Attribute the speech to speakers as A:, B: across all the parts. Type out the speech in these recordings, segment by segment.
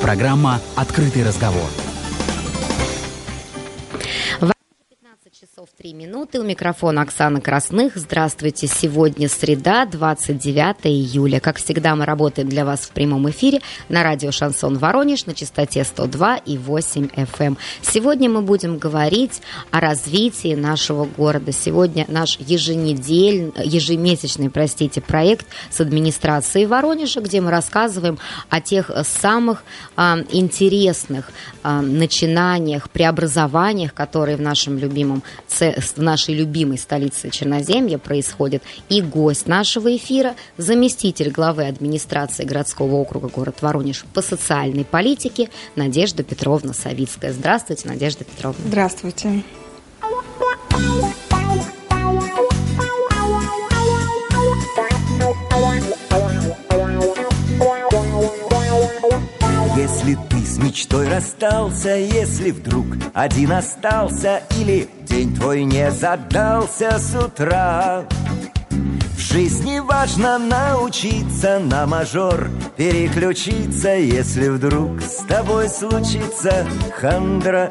A: Программа «Открытый разговор».
B: 3 минуты. У микрофона Оксана Красных. Здравствуйте. Сегодня среда, 29 июля. Как всегда, мы работаем для вас в прямом эфире на радио «Шансон Воронеж» на частоте 102 и 8 FM. Эм. Сегодня мы будем говорить о развитии нашего города. Сегодня наш еженедельный, ежемесячный, простите, проект с администрацией Воронежа, где мы рассказываем о тех самых а, интересных а, начинаниях, преобразованиях, которые в нашем любимом в нашей любимой столице Черноземья происходит. И гость нашего эфира, заместитель главы администрации городского округа город Воронеж по социальной политике Надежда Петровна Савицкая. Здравствуйте, Надежда Петровна.
C: Здравствуйте.
D: Если ты мечтой расстался, если вдруг один остался Или день твой не задался с утра. В жизни важно научиться на мажор переключиться Если вдруг с тобой случится хандра.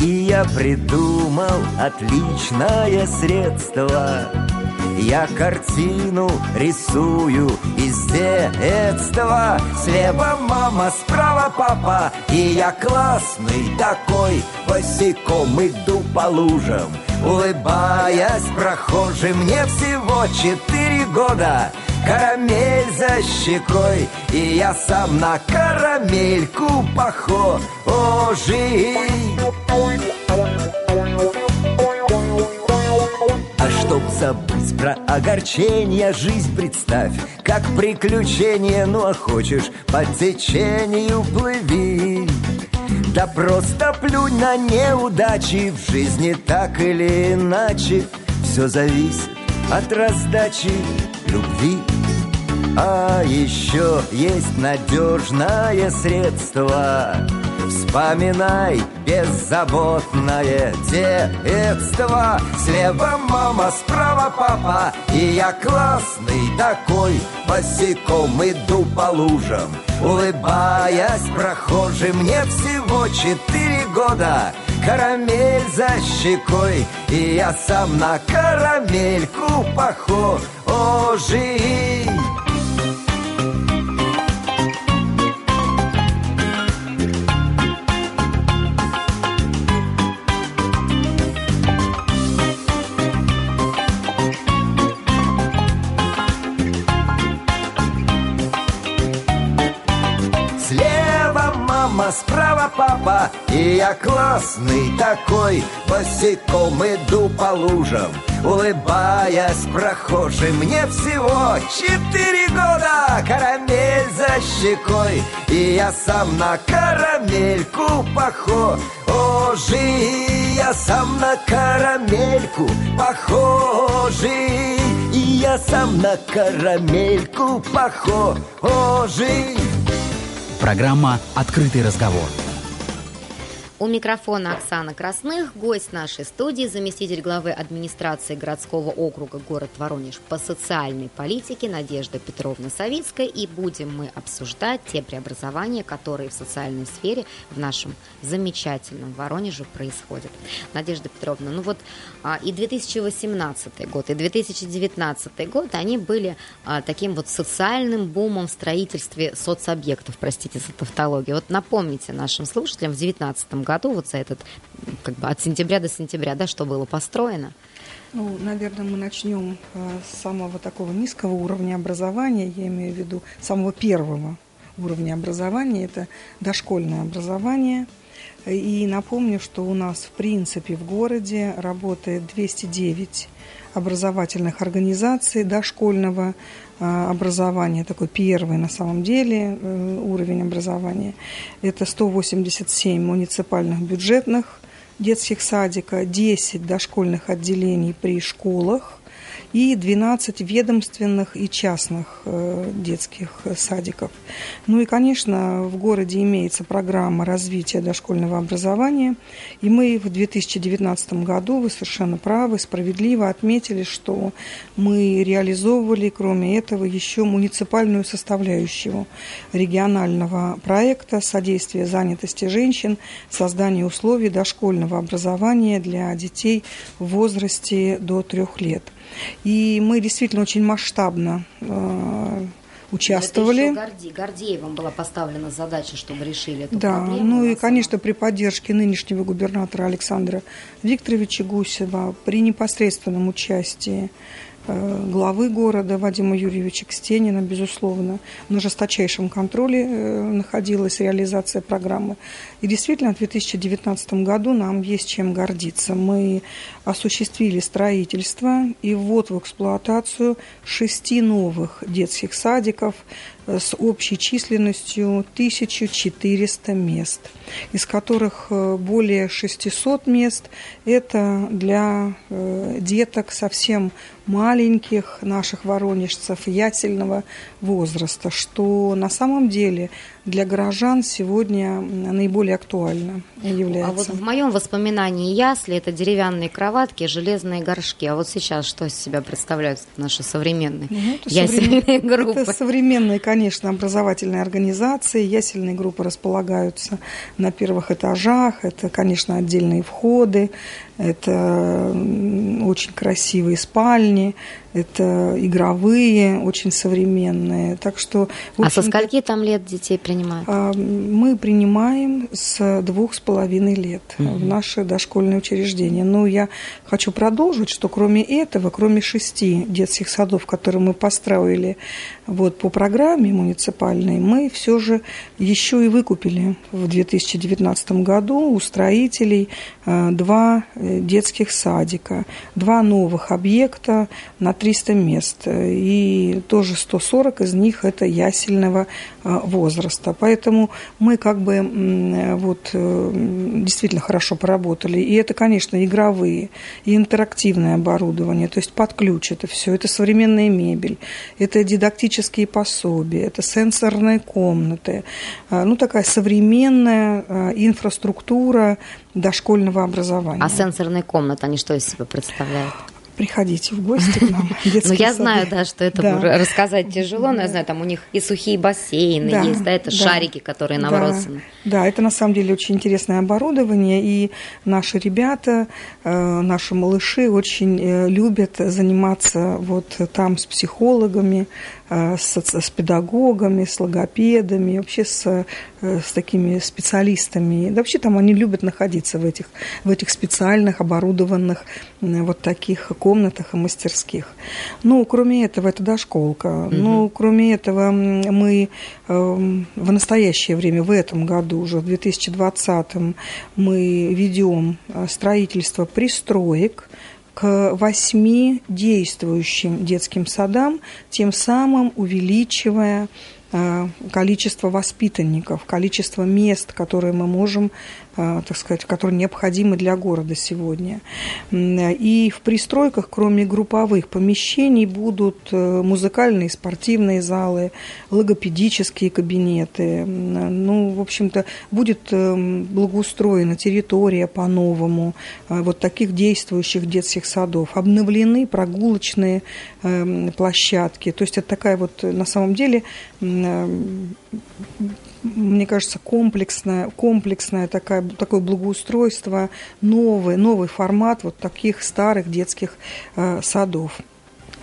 D: И я придумал отличное средство я картину рисую из детства. Слева мама, справа папа. И я классный такой Босиком иду по лужам. Улыбаясь прохожим Мне всего четыре года. Карамель за щекой И я сам на карамельку похож забыть про огорчение Жизнь представь, как приключение Ну а хочешь по течению плыви. Да просто плюнь на неудачи В жизни так или иначе. Все зависит от раздачи любви. А еще есть надежное средство Вспоминай беззаботное детство. Слева мама, справа папа. И я классный такой Босиком иду по лужам. Улыбаясь прохожим Мне всего четыре года. Карамель за щекой И я сам на карамельку похож справа папа И я классный такой. Босиком иду по лужам Улыбаясь прохожим. Мне всего четыре года Карамель за щекой. И я сам на карамельку похож. Я сам на карамельку похожий. Я сам на карамельку похожий
A: Программа «Открытый разговор».
B: У микрофона Оксана Красных, гость нашей студии, заместитель главы администрации городского округа город Воронеж по социальной политике Надежда Петровна Савицкая. И будем мы обсуждать те преобразования, которые в социальной сфере в нашем замечательном Воронеже происходят. Надежда Петровна, ну вот а, и 2018 год, и 2019 год, они были а, таким вот социальным бумом в строительстве соцобъектов, простите за тавтологию. Вот напомните нашим слушателям в 2019 году, этот, как бы от сентября до сентября, да, что было построено?
C: Ну, наверное, мы начнем э, с самого такого низкого уровня образования, я имею в виду самого первого уровня образования, это дошкольное образование. И напомню, что у нас в принципе в городе работает 209 образовательных организаций дошкольного образования, такой первый на самом деле э, уровень образования. Это 187 муниципальных бюджетных детских садика, 10 дошкольных отделений при школах, и 12 ведомственных и частных э, детских садиков. Ну и, конечно, в городе имеется программа развития дошкольного образования, и мы в 2019 году, вы совершенно правы, справедливо отметили, что мы реализовывали, кроме этого, еще муниципальную составляющую регионального проекта содействия занятости женщин, создания условий дошкольного образования для детей в возрасте до трех лет. И мы действительно очень масштабно э, участвовали.
B: Это Горди, Гордеевым была поставлена задача, чтобы решили эту
C: да,
B: проблему.
C: ну и, конечно, при поддержке нынешнего губернатора Александра Викторовича Гусева, при непосредственном участии главы города Вадима Юрьевича Кстенина, безусловно, на жесточайшем контроле э, находилась реализация программы. И действительно, в 2019 году нам есть чем гордиться. Мы осуществили строительство и ввод в эксплуатацию шести новых детских садиков с общей численностью 1400 мест, из которых э, более 600 мест – это для э, деток совсем маленьких наших воронежцев ясельного возраста, что на самом деле для горожан сегодня наиболее актуально является.
B: А вот в моем воспоминании ясли – это деревянные кроватки, железные горшки. А вот сейчас что из себя представляют наши современные ну, это ясельные современ... группы?
C: Это современные, конечно, образовательные организации. Ясельные группы располагаются на первых этажах. Это, конечно, отдельные входы, это очень красивые спальни, это игровые, очень современные. Так что,
B: а со скольки там лет детей принимают? А,
C: мы принимаем с двух с половиной лет угу. в наше дошкольное учреждение. Но я хочу продолжить, что кроме этого, кроме шести детских садов, которые мы построили вот, по программе муниципальной, мы все же еще и выкупили в 2019 году у строителей а, два э, детских садика, два новых объекта на 300 мест. И тоже 140 из них это ясельного а, возраста. Поэтому мы как бы вот э, действительно хорошо поработали. И это, конечно, игровые, и интерактивное оборудование, то есть под ключ это все. Это современная мебель, это дидактические пособия, это сенсорные комнаты. А, ну, такая современная а, инфраструктура дошкольного образования.
B: А сенсорные комнаты, они что из себя представляют?
C: приходите в гости к нам.
B: Ну, я знаю, да, что это да. рассказать тяжело, но я знаю, там у них и сухие бассейны да, есть, да, это да, шарики, которые набросаны.
C: Да, да, это на самом деле очень интересное оборудование, и наши ребята, э, наши малыши очень э, любят заниматься вот там с психологами, с, с педагогами, с логопедами, вообще с, э, с такими специалистами. Да вообще там они любят находиться в этих, в этих специальных, оборудованных вот таких комнатах и мастерских. Ну, кроме этого, это дошколка. Угу. Ну, кроме этого, мы эм, в настоящее время, в этом году, уже в 2020, мы ведем э, строительство пристроек, к восьми действующим детским садам, тем самым увеличивая э, количество воспитанников, количество мест, которые мы можем так сказать, которые необходимы для города сегодня. И в пристройках, кроме групповых помещений, будут э, музыкальные, спортивные залы, логопедические кабинеты. Ну, в общем-то, будет э, благоустроена территория по-новому вот таких действующих детских садов. Обновлены прогулочные площадки. То есть это такая вот, на самом деле, мне кажется, комплексное, комплексное такое, такое благоустройство, новый, новый формат вот таких старых детских э, садов.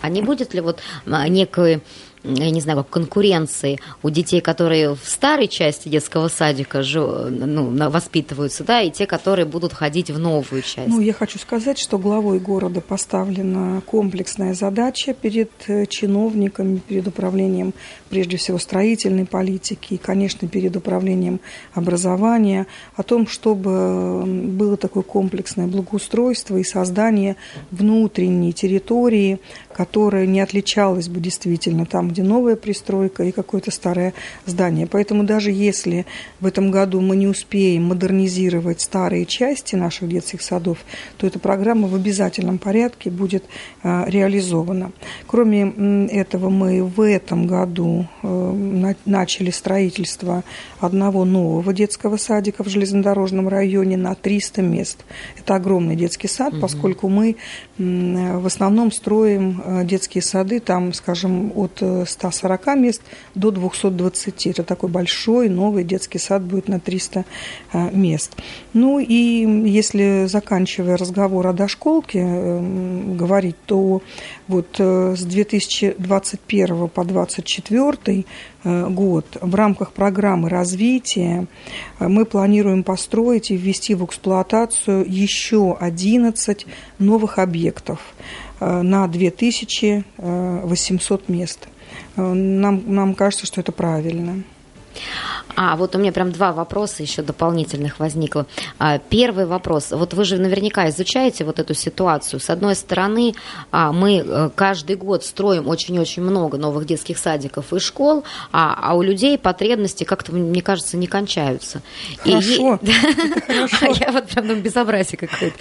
B: А не будет ли вот а, некой я не знаю, как конкуренции у детей, которые в старой части детского садика ну, воспитываются, да, и те, которые будут ходить в новую часть.
C: Ну, я хочу сказать, что главой города поставлена комплексная задача перед э, чиновниками, перед управлением, прежде всего, строительной политики и, конечно, перед управлением образования о том, чтобы было такое комплексное благоустройство и создание внутренней территории которая не отличалась бы действительно там, где новая пристройка и какое-то старое здание. Поэтому даже если в этом году мы не успеем модернизировать старые части наших детских садов, то эта программа в обязательном порядке будет а, реализована. Кроме этого, мы в этом году э, начали строительство одного нового детского садика в железнодорожном районе на 300 мест. Это огромный детский сад, угу. поскольку мы в основном строим э, детские сады, там, скажем, от 140 э, мест до 220. Это такой большой новый детский сад будет на 300 э, мест. Ну и если, заканчивая разговор о дошколке, говорить, то вот с 2021 по 2024 год в рамках программы развития мы планируем построить и ввести в эксплуатацию еще 11 новых объектов э, на 2800 мест. Э, нам, нам кажется, что это правильно.
B: А, вот у меня прям два вопроса еще дополнительных возникло. А, первый вопрос. Вот вы же наверняка изучаете вот эту ситуацию. С одной стороны, а, мы э, каждый год строим очень-очень много новых детских садиков и школ, а, а у людей потребности как-то, мне кажется, не кончаются.
C: Хорошо.
B: И... хорошо. Я вот прям думаю, безобразие какое-то.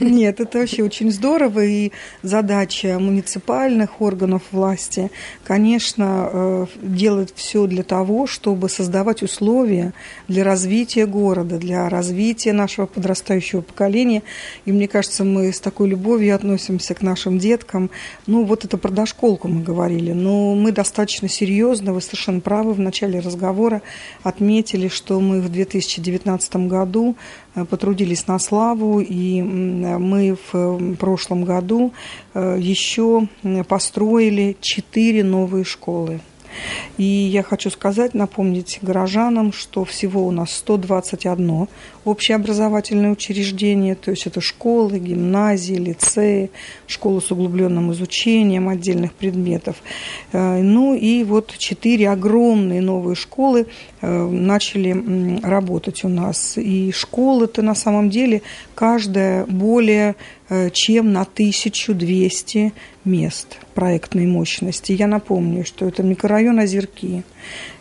C: Нет, это вообще очень здорово. И задача муниципальных органов власти, конечно, э, делать все для того, чтобы создавать условия для развития города, для развития нашего подрастающего поколения. И мне кажется, мы с такой любовью относимся к нашим деткам. Ну, вот это про дошколку мы говорили, но мы достаточно серьезно, вы совершенно правы, в начале разговора отметили, что мы в 2019 году э, потрудились на славу, и мы в прошлом году э, еще построили четыре новые школы. И я хочу сказать, напомнить горожанам, что всего у нас 121 общеобразовательное учреждение, то есть это школы, гимназии, лицеи, школы с углубленным изучением отдельных предметов. Э, ну и вот четыре огромные новые школы э, начали работать у нас. И школы-то на самом деле каждая более чем на 1200 мест проектной мощности. Я напомню, что это микрорайон Озерки,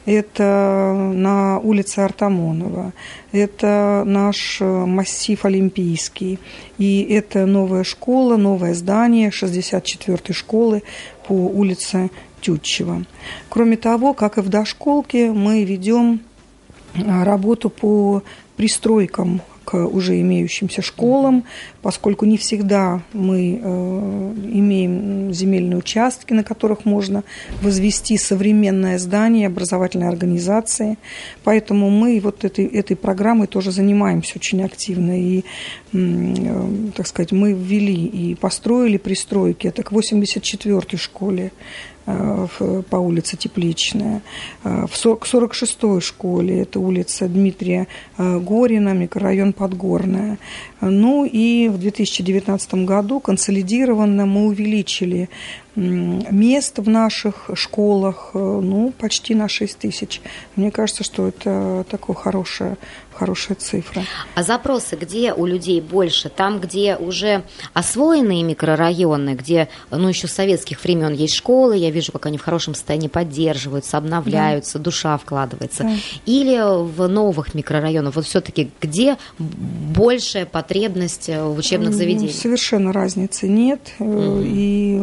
C: это на улице Артамонова, это наш массив Олимпийский, и это новая школа, новое здание 64-й школы по улице Тютчева. Кроме того, как и в дошколке, мы ведем работу по пристройкам к уже имеющимся школам, поскольку не всегда мы э, имеем земельные участки, на которых можно возвести современное здание образовательной организации. Поэтому мы вот этой, этой программой тоже занимаемся очень активно. И, э, так сказать, мы ввели и построили пристройки. Это к 84-й школе по улице Тепличная. Э, в 46-й школе, это улица Дмитрия э, Горина, микрорайон Подгорная. Ну и в 2019 году консолидированно мы увеличили мест в наших школах ну, почти на 6 тысяч. Мне кажется, что это такое хорошее хорошая цифра.
B: А запросы где у людей больше? Там, где уже освоенные микрорайоны, где, ну, еще с советских времен есть школы, я вижу, как они в хорошем состоянии поддерживаются, обновляются, да. душа вкладывается. Да. Или в новых микрорайонах, вот все-таки где большая потребность в учебных заведениях?
C: Совершенно разницы нет. Угу. И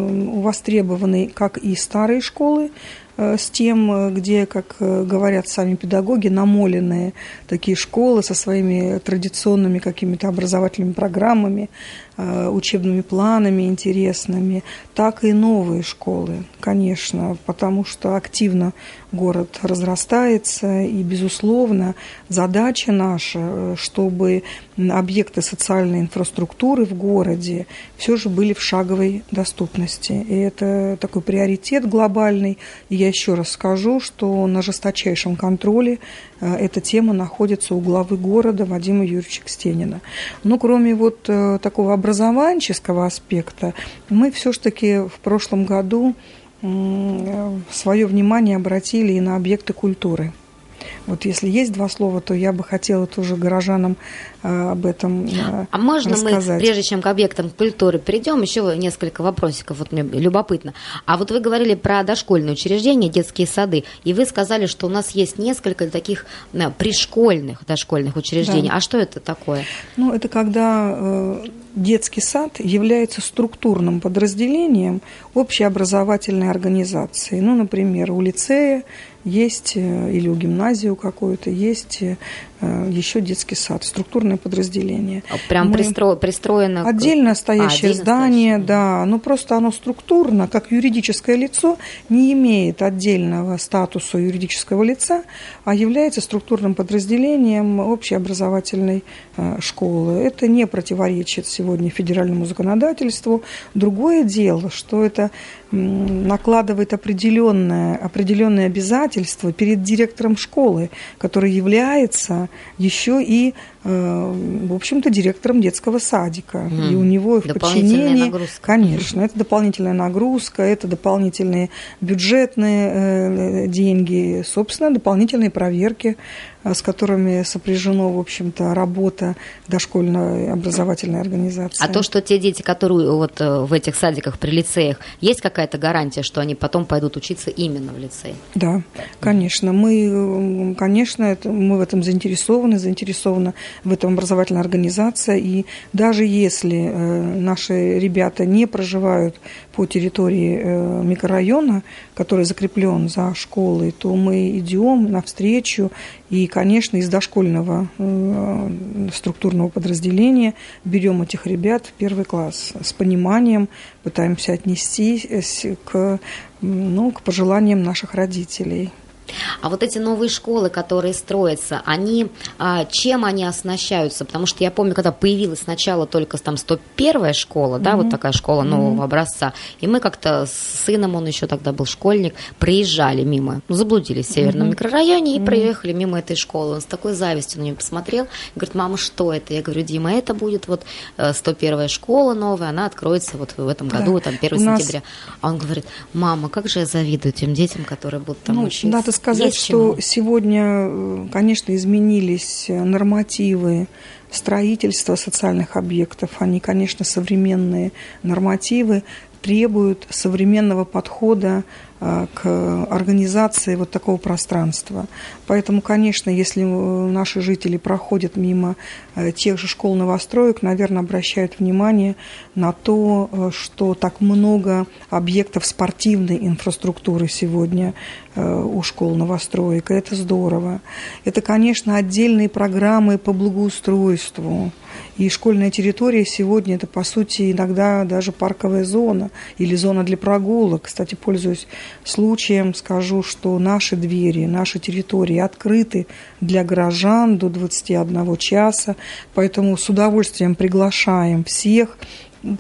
C: востребованы как и старые школы, Э, с тем, э, где, как э, говорят сами педагоги, намоленные такие школы со своими традиционными какими-то образовательными программами, учебными планами интересными, так и новые школы, конечно, потому что активно город разрастается, и, безусловно, задача наша, чтобы объекты социальной инфраструктуры в городе все же были в шаговой доступности. И это такой приоритет глобальный. И я еще раз скажу, что на жесточайшем контроле э, эта тема находится у главы города Вадима Юрьевича Кстенина. Но кроме вот э, такого образованческого аспекта, мы все-таки в прошлом году свое внимание обратили и на объекты культуры. Вот если есть два слова, то я бы хотела тоже горожанам э, об этом э,
B: А можно
C: рассказать.
B: мы, прежде чем к объектам культуры перейдем, еще несколько вопросиков, вот мне любопытно. А вот вы говорили про дошкольные учреждения, детские сады, и вы сказали, что у нас есть несколько таких э, пришкольных дошкольных учреждений.
C: Да.
B: А что это такое?
C: Ну, это когда детский сад является структурным подразделением общеобразовательной организации. Ну, например, у лицея есть, э, или у гимназии у какой-то, есть э, еще детский сад, структурное подразделение.
B: Прям
C: Мы-
B: пристро- пристроено...
C: Отдельно стоящее
B: А, отдельно
C: здание,
B: стоящее.
C: да, но просто оно структурно, как юридическое лицо, не имеет отдельного статуса юридического лица, а является структурным подразделением общеобразовательной э, школы. Это не противоречит сегодня федеральному законодательству. Другое дело, что это накладывает определенное, определенные обязательства перед директором школы, который является еще и, в общем-то, директором детского садика.
B: Мгм.
C: И у него в
B: Дополнительная
C: подчинении,
B: нагрузка.
C: конечно, это дополнительная нагрузка, это дополнительные бюджетные э, деньги, собственно, дополнительные проверки, э, с которыми сопряжено, в общем-то, работа дошкольной образовательной организации.
B: А то, что те дети, которые вот э, в этих садиках при лицеях, есть какая-то гарантия, что они потом пойдут учиться именно в лицей?
C: Да, конечно. Мы, э, конечно, это, мы в этом заинтересованы, заинтересована в этом образовательная организация. И даже если э, наши ребята не проживают по территории э, микрорайона, который закреплен за школой, то мы идем навстречу и, конечно, из дошкольного э, структурного подразделения берем этих ребят в первый класс с пониманием, пытаемся отнестись к, ну, к пожеланиям наших родителей.
B: А вот эти новые школы, которые строятся, они а, чем они оснащаются? Потому что я помню, когда появилась сначала только там 101 школа, да, вот такая школа нового образца, и мы как-то с сыном, он еще тогда был школьник, проезжали мимо, ну, заблудились в северном микрорайоне и проехали мимо этой школы. Он с такой завистью на нее посмотрел, говорит, мама, что это? Я говорю, Дима, это будет вот э, 101 школа новая, она откроется вот в этом году, там 1
C: У нас-
B: сентября. А он говорит, мама, как же я завидую тем детям, которые будут там
C: Ну,
B: учиться.
C: Надо сказать, что
B: чему.
C: сегодня, э, конечно, изменились э, нормативы строительства социальных объектов. Они, конечно, современные нормативы требуют современного подхода к организации вот такого пространства. Поэтому, конечно, если э, наши жители проходят мимо э, тех же школ новостроек, наверное, обращают внимание на то, э, что так много объектов спортивной инфраструктуры сегодня э, у школ новостроек. Это здорово. Это, конечно, отдельные программы по благоустройству. И школьная территория сегодня это, по сути, иногда даже парковая зона или зона для прогулок. Кстати, пользуясь случаем, скажу, что наши двери, наши территории открыты для горожан до 21 часа. Поэтому с удовольствием приглашаем всех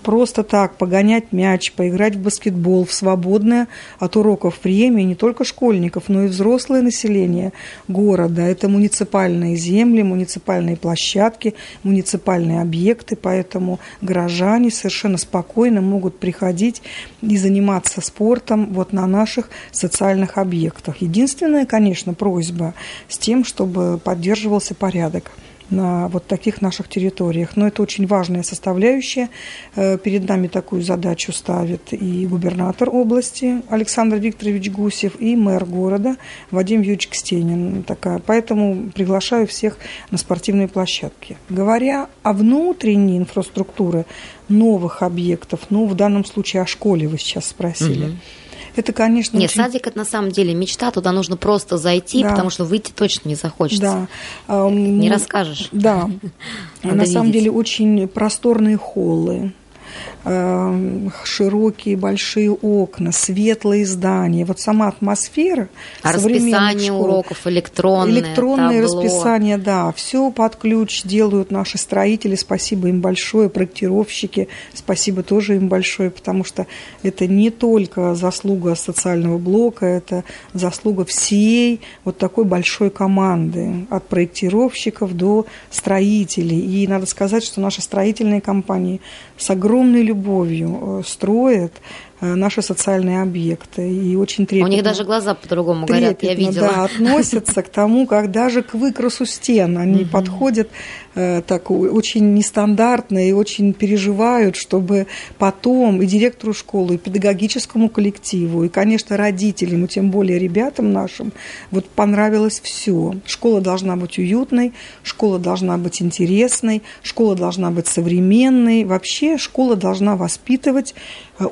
C: просто так погонять мяч, поиграть в баскетбол в свободное от уроков время не только школьников, но и взрослое население города. Это муниципальные земли, муниципальные площадки, муниципальные объекты, поэтому горожане совершенно спокойно могут приходить и заниматься спортом вот на наших социальных объектах. Единственная, конечно, просьба с тем, чтобы поддерживался порядок на вот таких наших территориях. Но это очень важная составляющая. Э, Перед нами такую задачу ставит и губернатор области Александр Викторович Гусев, и мэр города Вадим Юрьевич Кстенин. Такая. Поэтому приглашаю всех на спортивные площадки. Говоря о внутренней инфраструктуре новых объектов, ну, в данном случае о школе вы сейчас спросили.
B: Мгм.
C: Это, конечно,
B: Нет,
C: очень-
B: садик это на самом деле мечта, туда нужно просто зайти,
C: Да.
B: потому что выйти точно не захочется.
C: Да. А,
B: Не расскажешь.
C: Да. На самом деле очень просторные холлы, широкие большие окна, светлые здания. Вот сама атмосфера
B: А расписание
C: школ.
B: уроков электронное,
C: Электронные
B: табло.
C: расписания, да, все под ключ делают наши строители. Спасибо им большое, проектировщики. Спасибо тоже им большое, потому что это не только заслуга социального блока, это заслуга всей вот такой большой команды, от проектировщиков до строителей. И надо сказать, что наши строительные компании с огромной любовью э, строят наши социальные объекты. И очень трепетно.
B: У них даже глаза по-другому горят, я видела.
C: Да, относятся к тому, как даже к выкрасу стен они подходят Э, так очень нестандартно и очень переживают, чтобы потом и директору школы, и педагогическому коллективу, и, конечно, родителям, и тем более ребятам нашим, вот понравилось все. Школа должна быть уютной, школа должна быть интересной, школа должна быть современной. Вообще школа должна воспитывать Э,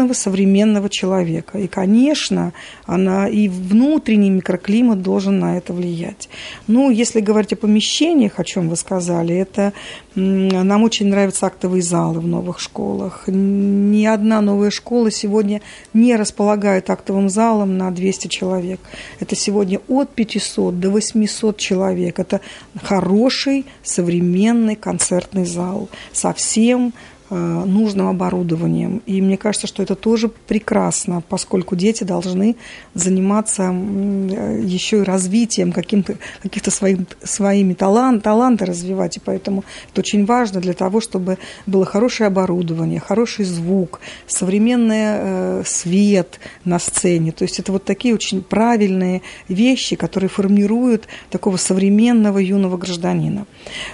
C: успешного современного человека. И, конечно, она и внутренний микроклимат должен на это влиять. Ну, если говорить о помещениях, о чем вы сказали, это нам очень нравятся актовые залы в новых школах. Ни одна новая школа сегодня не располагает актовым залом на 200 человек. Это сегодня от 500 до 800 человек. Это хороший современный концертный зал со всем нужным оборудованием. И мне кажется, что это тоже прекрасно, поскольку дети должны заниматься э, еще и развитием каким-то, каких-то своим, своими талант, таланты развивать. И поэтому это очень важно для того, чтобы было хорошее оборудование, хороший звук, современный э, свет на сцене. То есть это вот такие очень правильные вещи, которые формируют такого современного юного гражданина.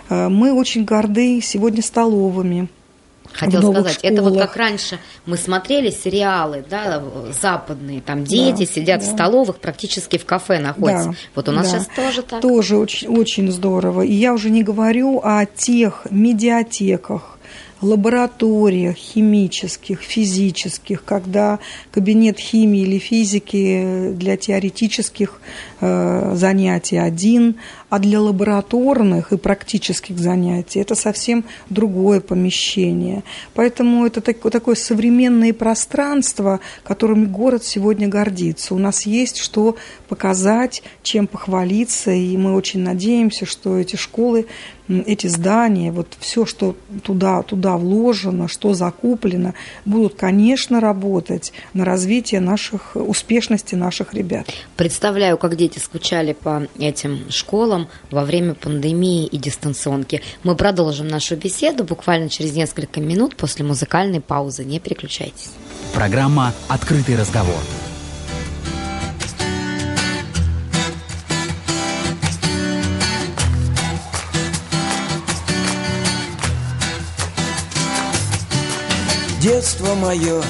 C: Э, мы очень горды сегодня столовыми
B: Хотел сказать, школах. это вот как раньше мы смотрели сериалы, да, западные, там дети да, сидят да. в столовых, практически в кафе находятся. Да, вот у нас да. сейчас тоже так.
C: Тоже очень, очень здорово. И я уже не говорю о тех медиатеках, лабораториях химических, физических, когда кабинет химии или физики для теоретических э, занятий один, а для лабораторных и практических занятий это совсем другое помещение. Поэтому это так, такое современное пространство, которым город сегодня гордится. У нас есть что показать, чем похвалиться, и мы очень надеемся, что эти школы эти здания, вот все, что туда, туда вложено, что закуплено, будут, конечно, работать на развитие наших, успешности наших ребят.
B: Представляю, как дети скучали по этим школам во время пандемии и дистанционки. Мы продолжим нашу беседу буквально через несколько минут после музыкальной паузы. Не переключайтесь.
A: Программа «Открытый разговор».
D: Детство мое,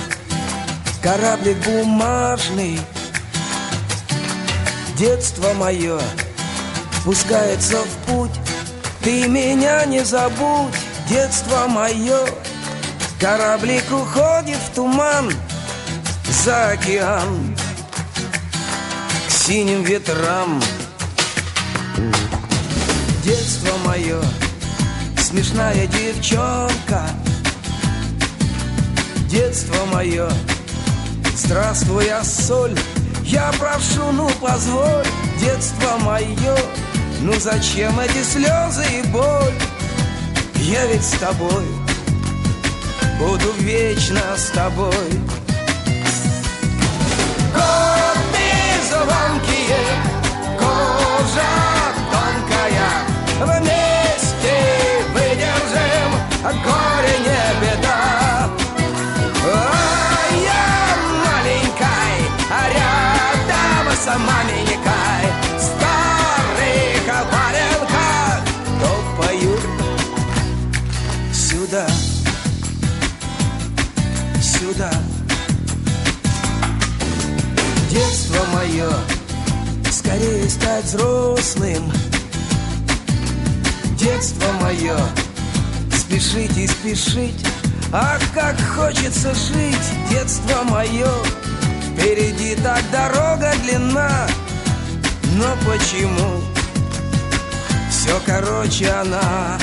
D: кораблик бумажный Детство мое пускается в путь. Ты меня не забудь, детство мое Кораблик уходит в туман за океан. К синим ветрам. Детство мое, смешная девчонка. Детство мое Здравствуй, я соль Я прошу, ну позволь. Детство Ну зачем эти слезы и боль? Я ведь с тобой Буду вечно с тобой. Годы звонкие Кожа тонкая Вместе стать взрослым. Детство мое Спешить и спешить Ах, как хочется жить Детство мое. Впереди так дорога длинна. Но почему? Все короче она.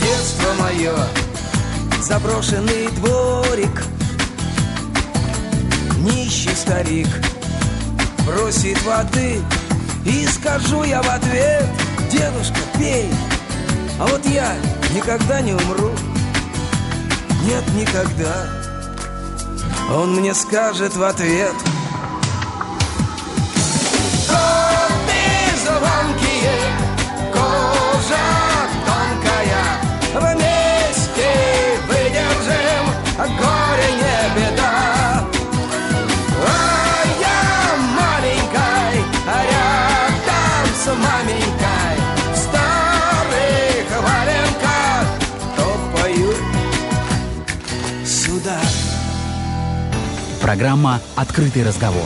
D: Детство мое Заброшенный дворик. Нищий старик Бросит воды И скажу я в ответ Дедушка, пей А вот я никогда не умру Нет, никогда. Он мне скажет в ответ
A: Программа «Открытый разговор».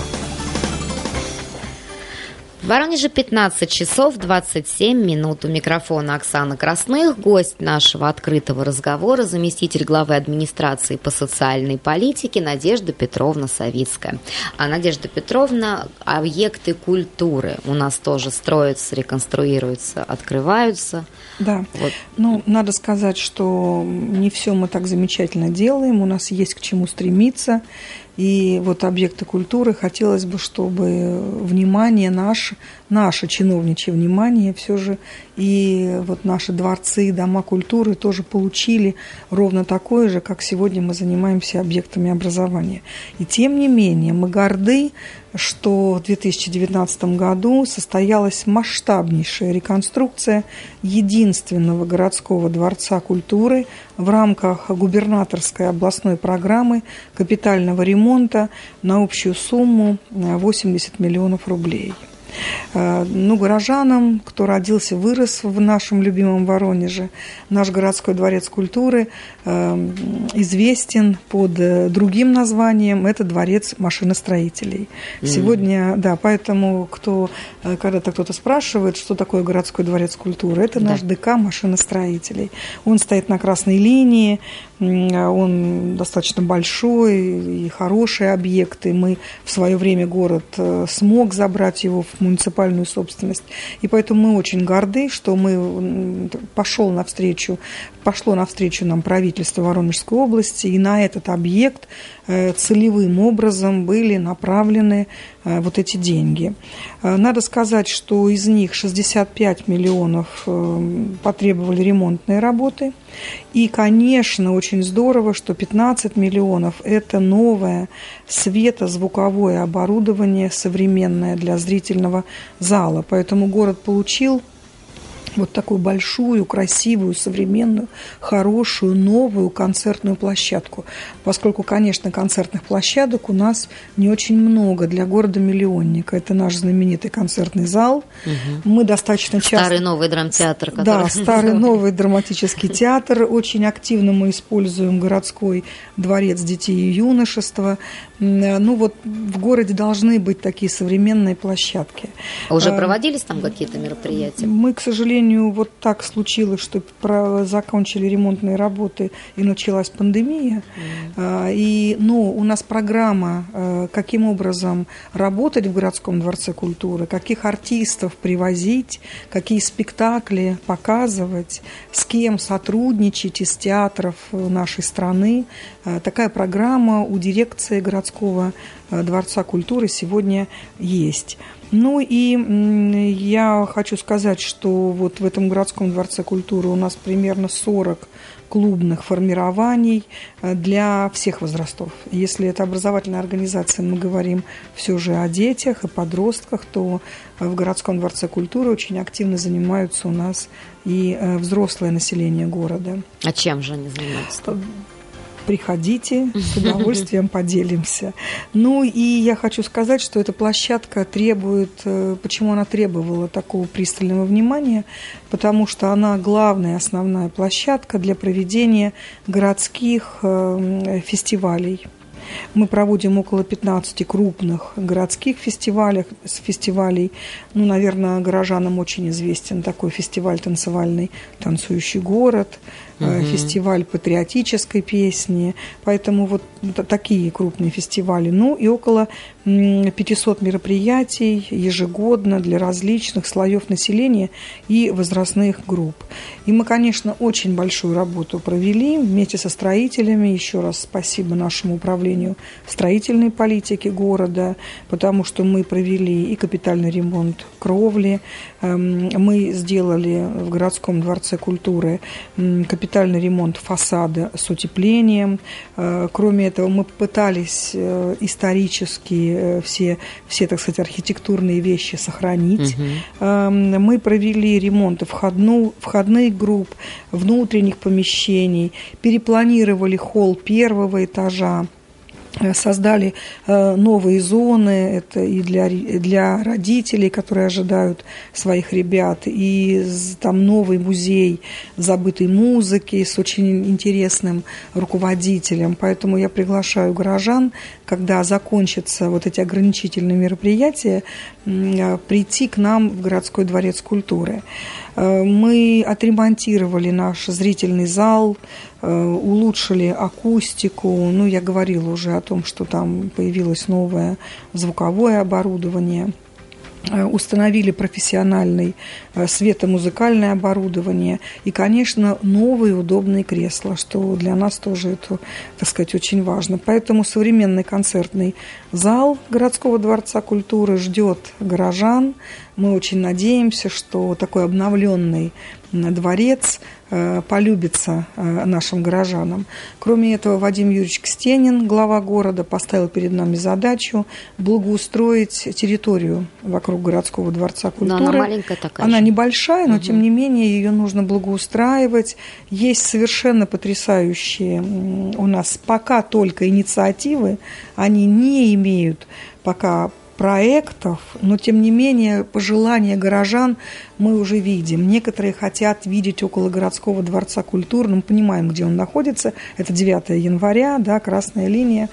B: В Воронеже 15 часов 27 минут. У микрофона Оксана Красных, гость нашего открытого разговора, заместитель главы администрации по социальной политике Надежда Петровна Савицкая. А Надежда Петровна, объекты культуры у нас тоже строятся, реконструируются, открываются.
C: Да. Вот. Ну, надо сказать, что не все мы так замечательно делаем, у нас есть к чему стремиться. И вот объекты культуры хотелось бы, чтобы внимание наше, наше чиновничье внимание все же и вот наши дворцы, дома культуры тоже получили ровно такое же, как сегодня мы занимаемся объектами образования. И тем не менее мы горды, что в 2019 году состоялась масштабнейшая реконструкция единственного городского дворца культуры в рамках губернаторской областной программы капитального ремонта на общую сумму 80 миллионов рублей. Э, ну, горожанам, кто родился, вырос в нашем любимом Воронеже. Наш городской дворец культуры э, известен под э, другим названием. Это дворец машиностроителей. Mm-hmm. Сегодня, да, поэтому кто, когда-то кто-то спрашивает, что такое городской дворец культуры, это да. наш ДК машиностроителей. Он стоит на красной линии, он достаточно большой и хороший объект, и мы в свое время город смог забрать его в муниципальную собственность. И поэтому мы очень горды, что мы пошел навстречу, пошло навстречу нам правительство Воронежской области, и на этот объект э, целевым образом были направлены вот эти деньги. Э, надо сказать, что из них 65 миллионов потребовали ремонтные работы. И, конечно, очень здорово, что 15 миллионов – это новое светозвуковое оборудование современное для зрительного зала. Поэтому город получил вот такую большую, красивую, современную, хорошую, новую концертную площадку. Поскольку, конечно, концертных площадок у нас не очень много для города-миллионника. Это наш знаменитый концертный зал. Угу. Мы достаточно часто...
B: Старый новый драмтеатр.
C: Который... Да, старый новый драматический театр. Очень активно мы используем городской дворец детей и юношества. Ну вот в городе должны быть такие современные площадки.
B: А уже а, проводились там какие-то мероприятия?
C: Мы, к сожалению, вот так случилось, что про, закончили ремонтные работы и началась пандемия. Mm. И, но у нас программа, а, каким образом работать в городском дворце культуры, каких артистов привозить, какие спектакли показывать, с кем сотрудничать из театров нашей страны. Такая программа у дирекции городского э, дворца культуры сегодня есть. Ну и я хочу сказать, что вот в этом городском дворце культуры у нас примерно 40 клубных формирований э, для всех возрастов. Если это образовательная организация, мы говорим все же о детях и подростках, то в городском дворце культуры очень активно занимаются у нас и э, взрослое население города.
B: А чем же они занимаются?
C: Приходите, с удовольствием поделимся. Ну и я хочу сказать, что эта площадка требует, э, почему она требовала такого пристального внимания, потому что она главная, основная площадка для проведения городских э, фестивалей. Мы проводим около 15 крупных городских фестивалей. фестивалей. Ну, наверное, горожанам очень известен такой фестиваль танцевальный «Танцующий город», угу. фестиваль патриотической песни. Поэтому вот такие крупные фестивали. Ну и около 500 мероприятий ежегодно для различных слоев населения и возрастных групп. И мы, конечно, очень большую работу провели вместе со строителями. Еще раз спасибо нашему управлению строительной политики города, потому что мы провели и капитальный ремонт кровли, эм, мы сделали в городском дворце культуры капитальный ремонт фасада с утеплением. Э, кроме этого, мы попытались э, исторически э, все, все, так сказать, архитектурные вещи сохранить. Угу. Мы провели ремонт входну, входных групп, внутренних помещений, перепланировали холл первого этажа создали э, новые зоны, это и для, для родителей, которые ожидают своих ребят, и там новый музей забытой музыки с очень интересным руководителем. Поэтому я приглашаю горожан, когда закончатся вот эти ограничительные мероприятия, э, прийти к нам в городской дворец культуры. Мы отремонтировали наш зрительный зал, Э, улучшили акустику. Ну, я говорила уже о том, что там появилось новое звуковое оборудование – Э, установили профессиональный э, светомузыкальное оборудование и, конечно, новые удобные кресла, что для нас тоже это, так сказать, очень важно. Поэтому современный концертный зал городского дворца культуры ждет горожан. Мы очень надеемся, что такой обновленный дворец э, полюбится нашим горожанам. Кроме этого, Вадим Юрьевич Кстенин, глава города, поставил перед нами задачу благоустроить территорию вокруг вокруг городского дворца культуры.
B: Но она маленькая такая.
C: Она
B: же.
C: небольшая, но угу. тем не менее ее нужно благоустраивать. Есть совершенно потрясающие у нас пока только инициативы, они не имеют пока проектов, но тем не менее пожелания горожан мы уже видим. Некоторые хотят видеть около городского дворца культуры, мы понимаем, где он находится, это 9 января, да, красная линия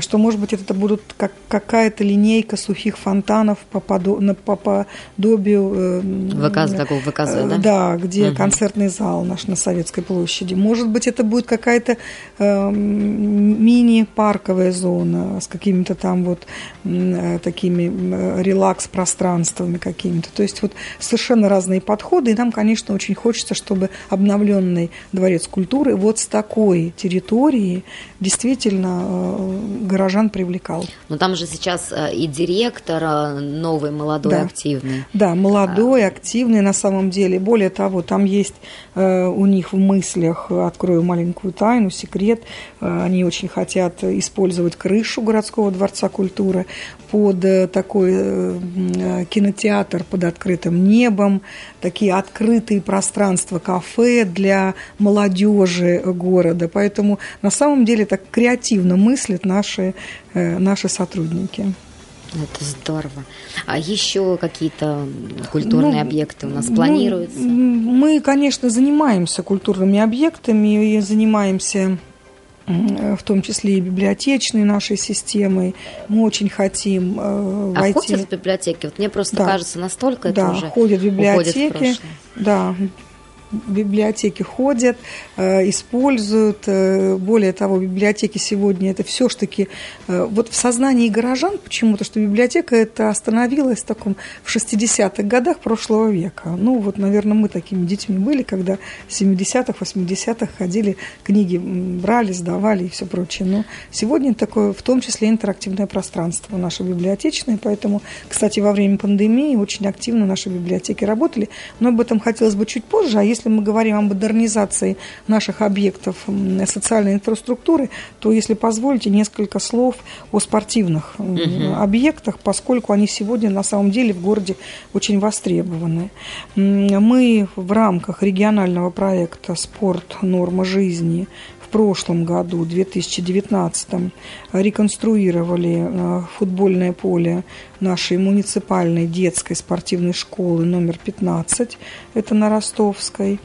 C: что, может быть, это будут как какая-то линейка сухих фонтанов по, подо, по подобию...
B: Э, ВК, такого ВКЗ,
C: э,
B: да?
C: Да, где угу. концертный зал наш на Советской площади. Может быть, это будет какая-то э, мини-парковая зона с какими-то там вот э, такими э, релакс-пространствами какими-то. То есть вот совершенно разные подходы, и нам, конечно, очень хочется, чтобы обновленный дворец культуры вот с такой территории действительно э, горожан привлекал.
B: Но там же сейчас э, и директор э, новый, молодой,
C: да.
B: активный.
C: Да, молодой, активный на самом деле. Более того, там есть у них в мыслях, открою маленькую тайну, секрет, они очень хотят использовать крышу городского дворца культуры под такой кинотеатр под открытым небом, такие открытые пространства кафе для молодежи города. Поэтому на самом деле так креативно мыслят наши, э, наши сотрудники.
B: Это здорово. А еще какие-то культурные ну, объекты у нас ну, планируются?
C: Мы, конечно, занимаемся культурными объектами и занимаемся в том числе и библиотечной нашей системой. Мы очень хотим э,
B: а
C: войти...
B: ходят в библиотеки? Вот мне просто
C: да.
B: кажется, настолько
C: да,
B: это уже
C: ходят в библиотеки.
B: В
C: да, библиотеки ходят, э, используют. Э, более того, библиотеки сегодня это все ж таки э, вот в сознании горожан почему-то, что библиотека это остановилась в таком в 60-х годах прошлого века. Ну вот, наверное, мы такими детьми были, когда в 70-х, 80-х ходили, книги брали, сдавали и все прочее. Но сегодня такое, в том числе, интерактивное пространство наше библиотечное, поэтому, кстати, во время пандемии очень активно наши библиотеки работали, но об этом хотелось бы чуть позже, а если если мы говорим о модернизации наших объектов социальной инфраструктуры, то, если позволите, несколько слов о спортивных угу. объектах, поскольку они сегодня на самом деле в городе очень востребованы. Мы в рамках регионального проекта «Спорт. Норма жизни» прошлом году, 2019, реконструировали э, футбольное поле нашей муниципальной детской спортивной школы номер 15, это на Ростовской.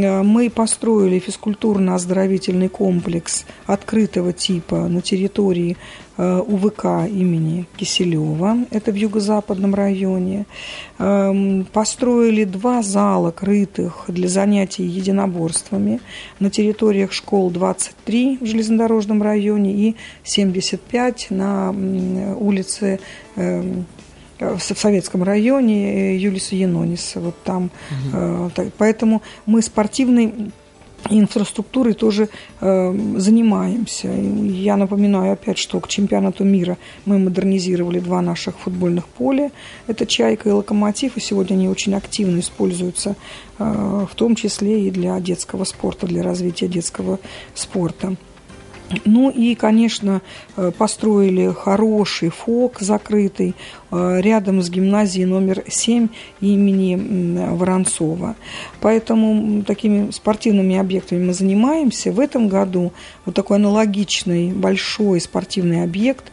C: Мы построили физкультурно-оздоровительный комплекс открытого типа на территории э, УВК имени Киселева, это в юго-западном районе. Эм, построили два зала крытых для занятий единоборствами на территориях школ 23 в железнодорожном районе и 75 на улице эм, в советском районе Юлиса Янониса. Вот там. Угу. Поэтому мы спортивной инфраструктурой тоже э, занимаемся. Я напоминаю опять, что к чемпионату мира мы модернизировали два наших футбольных поля. Это «Чайка» и «Локомотив», и сегодня они очень активно используются, э, в том числе и для детского спорта, для развития детского спорта. Ну и, конечно, э, построили хороший ФОК закрытый э, рядом с гимназией номер 7 имени Воронцова. Поэтому такими спортивными объектами мы занимаемся. В этом году вот такой аналогичный большой спортивный объект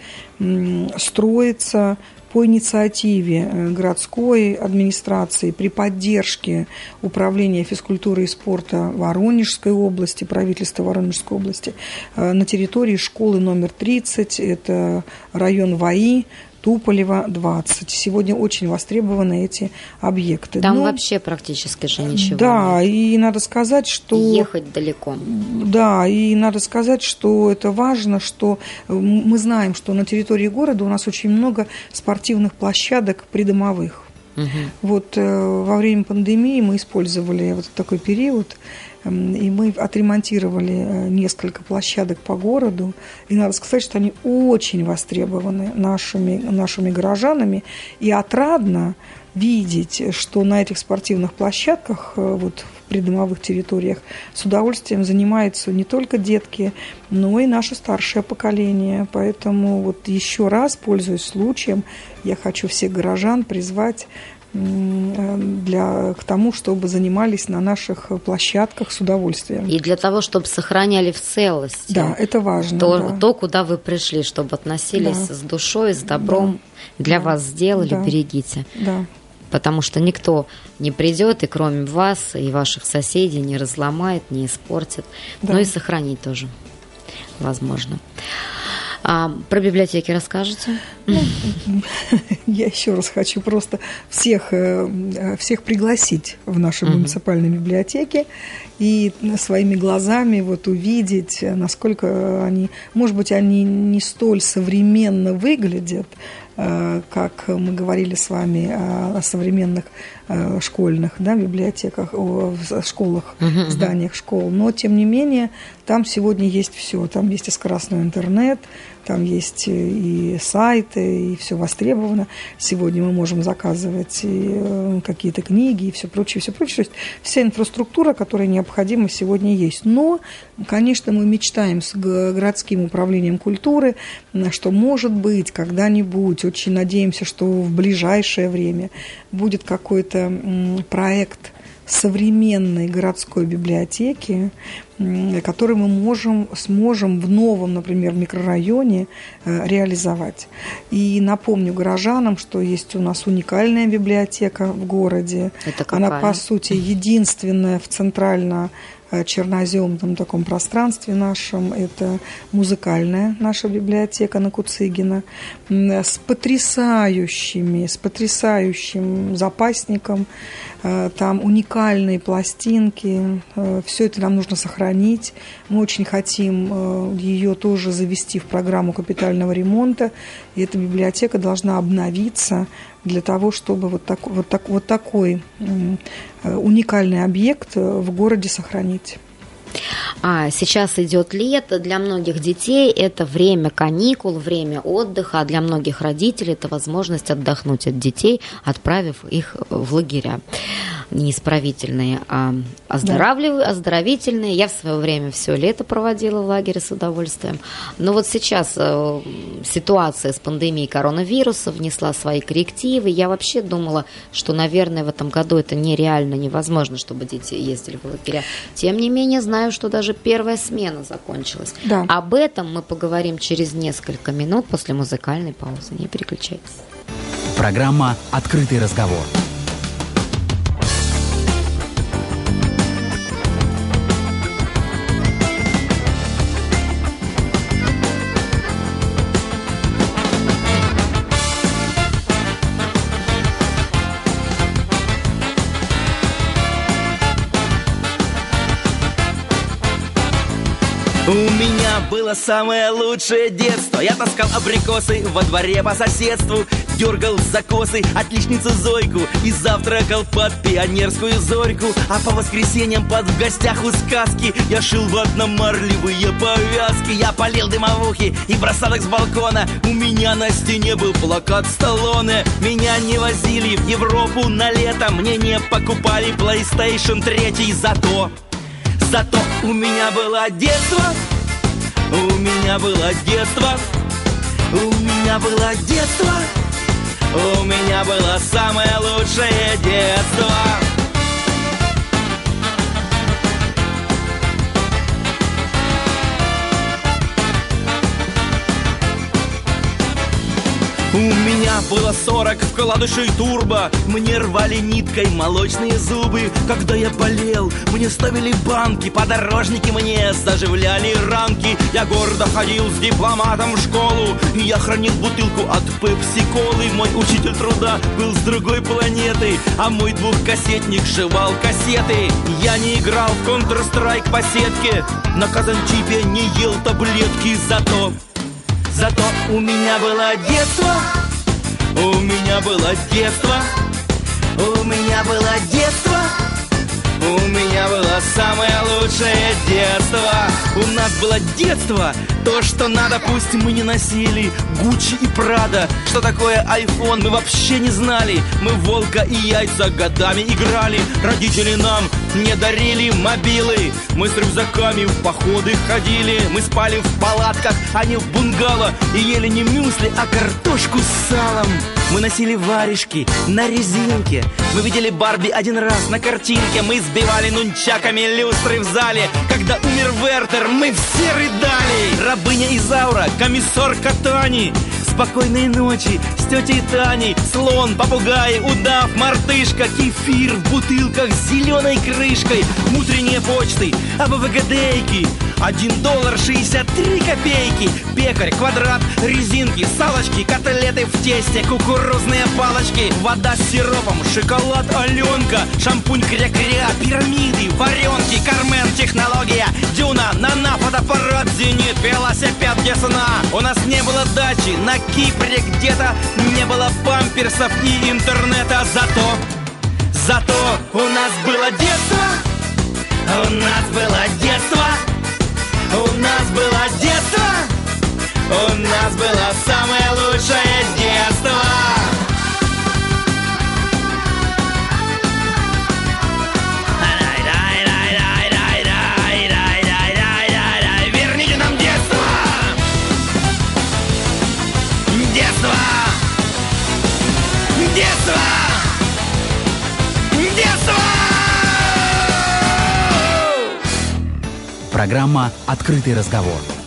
C: строится по инициативе э, городской администрации, при поддержке Управления физкультуры и спорта Воронежской области, правительства Воронежской области, э, на территории школы номер 30, это район ВАИ, Туполева 20. Сегодня очень востребованы эти объекты.
B: Там Но, ну, вообще практически же ничего.
C: Да, нет. и надо сказать, что...
B: Ехать далеко.
C: Да, и надо сказать, что это важно, что мы знаем, что на территории города у нас очень много спортивных площадок придомовых. Угу. Вот э, во время пандемии мы использовали вот такой период, и мы отремонтировали э, несколько площадок по городу. И надо сказать, что они очень востребованы нашими, нашими горожанами. И отрадно видеть, что на этих спортивных площадках, э, вот в придомовых территориях, с удовольствием занимаются не только детки, но и наше старшее поколение. Поэтому вот еще раз, пользуясь случаем, я хочу всех горожан призвать для, к тому, чтобы занимались на наших площадках с удовольствием.
B: И для того, чтобы сохраняли в целости.
C: Да, это важно.
B: То,
C: да.
B: то куда вы пришли, чтобы относились да. с душой, с добром. Да. Для да. вас сделали, да. берегите.
C: Да.
B: Потому что никто не придет, и кроме вас и ваших соседей не разломает, не испортит. Да. Но и сохранить тоже возможно. А про библиотеки расскажете? Ну,
C: я еще раз хочу просто всех, э, всех пригласить в наши муниципальные библиотеки и своими глазами вот увидеть, насколько они, может быть, они не столь современно выглядят, как мы говорили с вами о современных э, школьных да, библиотеках, о школах, uh-huh, зданиях школ. Но, тем не менее, там сегодня есть все. Там есть и скоростной интернет, там есть и сайты, и все востребовано. Сегодня мы можем заказывать э, какие-то книги и все прочее, все прочее. То есть вся инфраструктура, которая необходима сегодня есть. Но, конечно, мы мечтаем с городским управлением культуры, что, может быть, когда-нибудь, очень надеемся, что в ближайшее время будет какой-то проект – современной городской библиотеки, который мы можем, сможем в новом, например, микрорайоне э, реализовать. И напомню горожанам, что есть у нас уникальная библиотека в городе.
B: Это какая?
C: Она, по сути, единственная в центрально Э, черноземном таком пространстве нашем. Это музыкальная наша библиотека на Куцыгина с потрясающими, с потрясающим запасником. Э, там уникальные пластинки. Э, Все это нам нужно сохранить. Мы очень хотим ее тоже завести в программу капитального ремонта. И эта библиотека должна обновиться для того, чтобы вот, так, вот, так, вот такой уникальный объект в городе сохранить.
B: А сейчас идет лето, для многих детей это время каникул, время отдыха, а для многих родителей это возможность отдохнуть от детей, отправив их в лагеря не исправительные, а оздоравливаю, да. оздоровительные. Я в свое время все лето проводила в лагере с удовольствием. Но вот сейчас э, ситуация с пандемией коронавируса внесла свои коррективы. Я вообще думала, что, наверное, в этом году это нереально, невозможно, чтобы дети ездили в лагеря. Тем не менее, знаю, что даже первая смена закончилась.
C: Да.
B: Об этом мы поговорим через несколько минут после музыкальной паузы. Не переключайтесь.
A: Программа «Открытый разговор».
E: Было самое лучшее детство. Я таскал абрикосы во дворе по соседству Дергал за косы отличницу Зойку И завтракал под пионерскую зорьку. А по воскресеньям под в гостях у сказки Я шил ватно-марлевые повязки. Я полил дымовухи и бросал их с балкона. У меня на стене был плакат Сталлоне. Меня не возили в Европу на лето Мне не покупали PlayStation 3 Зато Зато у меня было детство У меня было детство, у меня было детство, у меня было самое лучшее детство. У меня было сорок вкладышей турбо. Мне рвали ниткой молочные зубы. Когда я болел, мне ставили банки. Подорожники мне заживляли ранки Я гордо ходил с дипломатом в школу. И я хранил бутылку от пепси-колы. Мой учитель труда был с другой планеты. А мой двухкассетник шивал кассеты. Я не играл в Counter-Strike по сетке. На казанчипе не ел таблетки Зато Зато у меня было детство, у меня было детство, у меня было детство, у меня было самое лучшее детство. У нас было детство, то, что надо, пусть мы не носили. Гуччи и Прада, что такое iPhone, мы вообще не знали. Мы волка и яйца годами играли. Родители нам не дарили мобилы. Мы с рюкзаками в походы ходили. Мы спали в палатках, а не в бунгало. И ели не мюсли, а картошку с салом. Мы носили варежки на резинке. Мы видели Барби один раз на картинке. Мы сбивали нунчаками люстры в зале. Когда умер Вертер, мы все рыдали. Рабыня Изаура, комиссар Катани. Спокойной ночи с тетей Таней. Слон, попугай, удав, мартышка Кефир в бутылках с зеленой крышкой Утренние почты, АБВГДейки Один доллар шестьдесят три копейки. Пекарь, квадрат, резинки, салочки Котлеты в тесте, кукурузные палочки. Вода с сиропом, шоколад Аленка Шампунь кря-кря, пирамиды, варенки Кармен, технология, дюна, нана, фотоаппарат, зенит Велосипед для сна У нас не было дачи на Кипре где-то Не было памперсов и интернета. Зато, зато у нас было детство. У нас было детство. У нас было детство. У нас было самое лучшее детство
A: Программа «Открытый разговор».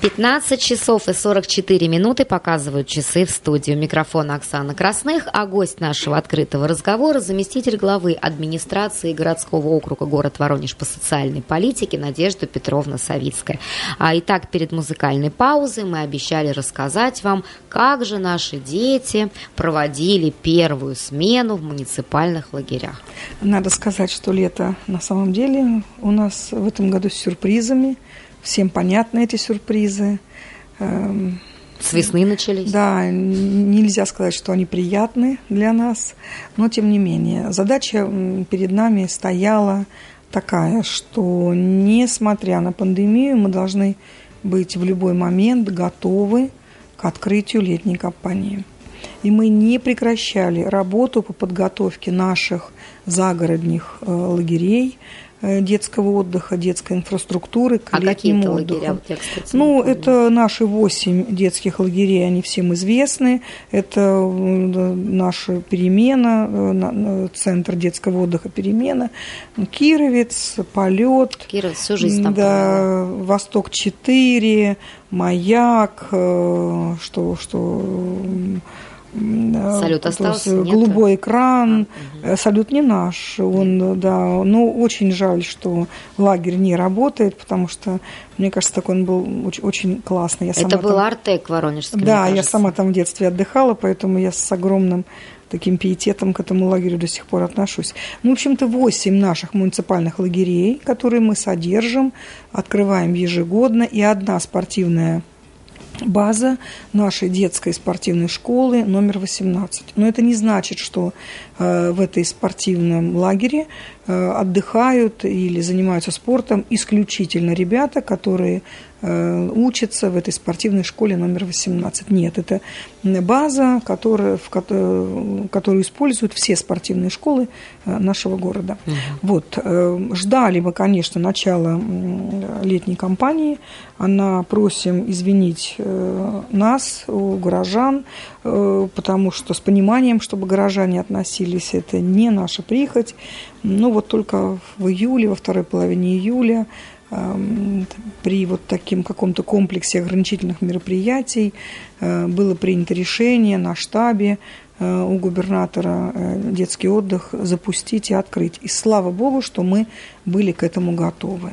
B: 15 часов и 44 минуты показывают часы в студию. Микрофон Оксана Красных, а гость нашего открытого разговора – заместитель главы администрации городского округа город Воронеж по социальной политике Надежда Петровна Савицкая. А итак, перед музыкальной паузой мы обещали рассказать вам, как же наши дети проводили первую смену в муниципальных лагерях.
C: Надо сказать, что лето на самом деле у нас в этом году с сюрпризами. Всем понятны эти сюрпризы. Эм,
B: С весны начались.
C: Да, нельзя сказать, что они приятны для нас, но тем не менее. Задача перед нами стояла такая, что несмотря на пандемию, мы должны быть в любой момент готовы к открытию летней кампании. И мы не прекращали работу по подготовке наших загородных э, лагерей, детского отдыха, детской инфраструктуры к
B: А какие
C: летним
B: это лагеря? Вот я, кстати,
C: Ну, это наши восемь детских лагерей, они всем известны. Это э, наша перемена, э, на- центр детского отдыха перемена, Кировец, полет.
B: Кира всю жизнь там
C: Да, Восток 4, Маяк, э, что, что э,
B: Салют остался, нет?
C: Голубой экран.
B: А,
C: Э, Салют не наш. Он, да, ну, очень жаль, что лагерь не работает, потому что, мне кажется, такой он был очень, очень классный. Я
B: Это был
C: там-
B: Артек Воронежский,
C: Да, я сама там в детстве отдыхала, поэтому я с огромным таким пиететом к этому лагерю до сих пор отношусь. Ну, в общем-то, 8 наших муниципальных лагерей, которые мы содержим, открываем ежегодно, и одна спортивная база нашей детской спортивной школы номер 18. Но это не значит, что э, в этой спортивном лагере э, отдыхают или занимаются спортом исключительно ребята, которые э, учится в этой спортивной школе номер 18. Нет, это база, которая, в, которую используют все спортивные школы э, нашего города. Угу. Вот, ждали мы, конечно, начала летней кампании. Она просим извинить нас, у горожан, потому что с пониманием, чтобы горожане относились, это не наша прихоть. Ну вот только в июле, во второй половине июля при вот таким каком-то комплексе ограничительных мероприятий э, было принято решение на штабе э, у губернатора э, детский отдых запустить и открыть. И слава богу, что мы были к этому готовы.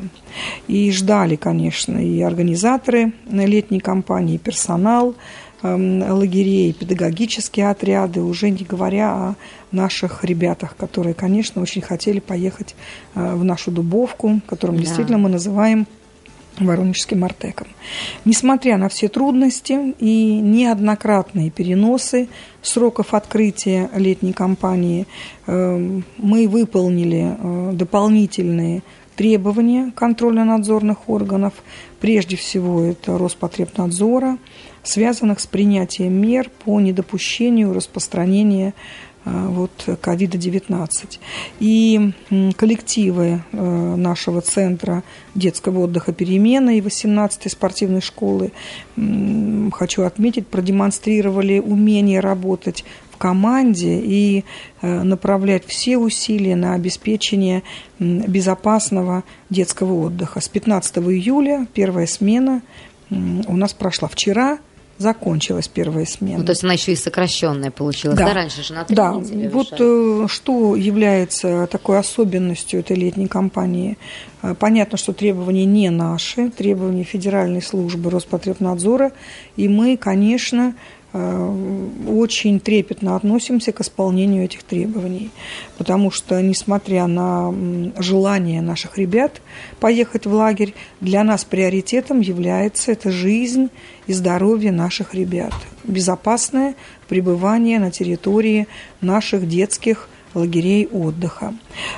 C: И ждали, конечно, и организаторы летней кампании, и персонал – лагерей, педагогические отряды, уже не говоря о наших ребятах, которые, конечно, очень хотели поехать э, в нашу Дубовку, которую да. действительно мы называем Воронежским Артеком. Несмотря на все трудности и неоднократные переносы сроков открытия летней кампании, эм, мы выполнили э, дополнительные требования контрольно-надзорных органов. Прежде всего, это Роспотребнадзора, связанных с принятием мер по недопущению распространения вот, COVID-19. И коллективы э, нашего центра детского отдыха «Перемена» и 18-й спортивной школы, хочу отметить, продемонстрировали умение работать в команде и э, направлять все усилия на обеспечение безопасного детского отдыха. С 15 июля первая смена у нас прошла вчера закончилась первая смена.
B: Ну, то есть она еще и сокращенная получилась, да, да раньше же на три
C: Да, вот э, что является такой особенностью этой летней кампании. Э, понятно, что требования не наши, требования Федеральной службы Роспотребнадзора, и мы, конечно, очень трепетно относимся к исполнению этих требований, потому что, несмотря на желание наших ребят поехать в лагерь, для нас приоритетом является это жизнь и здоровье наших ребят, безопасное пребывание на территории наших детских лагерей отдыха.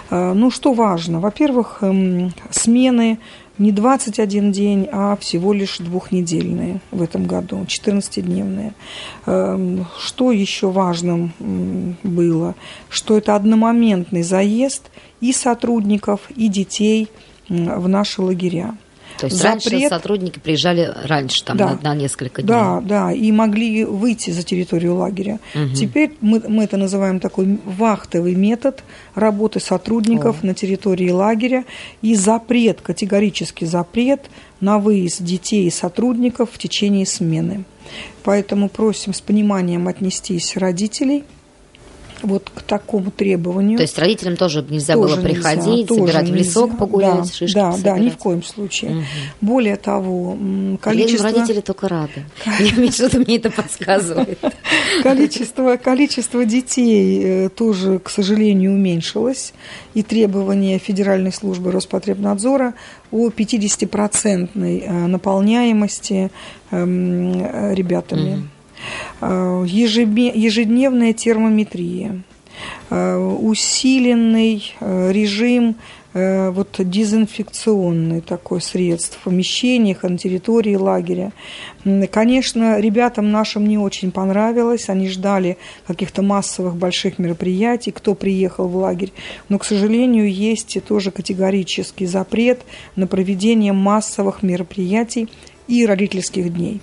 C: Э, ну, что важно? Во-первых, эм, смены не 21 день, а всего лишь двухнедельные в этом году, 14-дневные. Эм, что еще важным было? Что это одномоментный заезд и сотрудников, и детей в наши лагеря.
B: То есть запрет... раньше сотрудники приезжали раньше, там, да, на, на несколько дней.
C: Да, да, и могли выйти за территорию лагеря. Угу. Теперь мы, мы это называем такой вахтовый метод работы сотрудников О. на территории лагеря и запрет, категорический запрет на выезд детей и сотрудников в течение смены. Поэтому просим с пониманием отнестись родителей – вот к такому требованию.
B: То есть родителям тоже нельзя тоже было приходить, нельзя, собирать в лесок нельзя. погулять,
C: да, шишки Да, собирать. да, ни в коем случае. Угу. Более того, количество...
B: Родители только рады. Что-то мне это подсказывает.
C: Количество, количество детей э, тоже, к сожалению, уменьшилось. И требования Федеральной службы Роспотребнадзора о 50-процентной э, наполняемости эм, ребятами. Угу. Э, ежедневная термометрия, э, усиленный э, режим вот дезинфекционный такой средств в помещениях, на территории лагеря. Конечно, ребятам нашим не очень понравилось, они ждали каких-то массовых больших мероприятий, кто приехал в лагерь, но, к сожалению, есть тоже категорический запрет на проведение массовых мероприятий и родительских дней.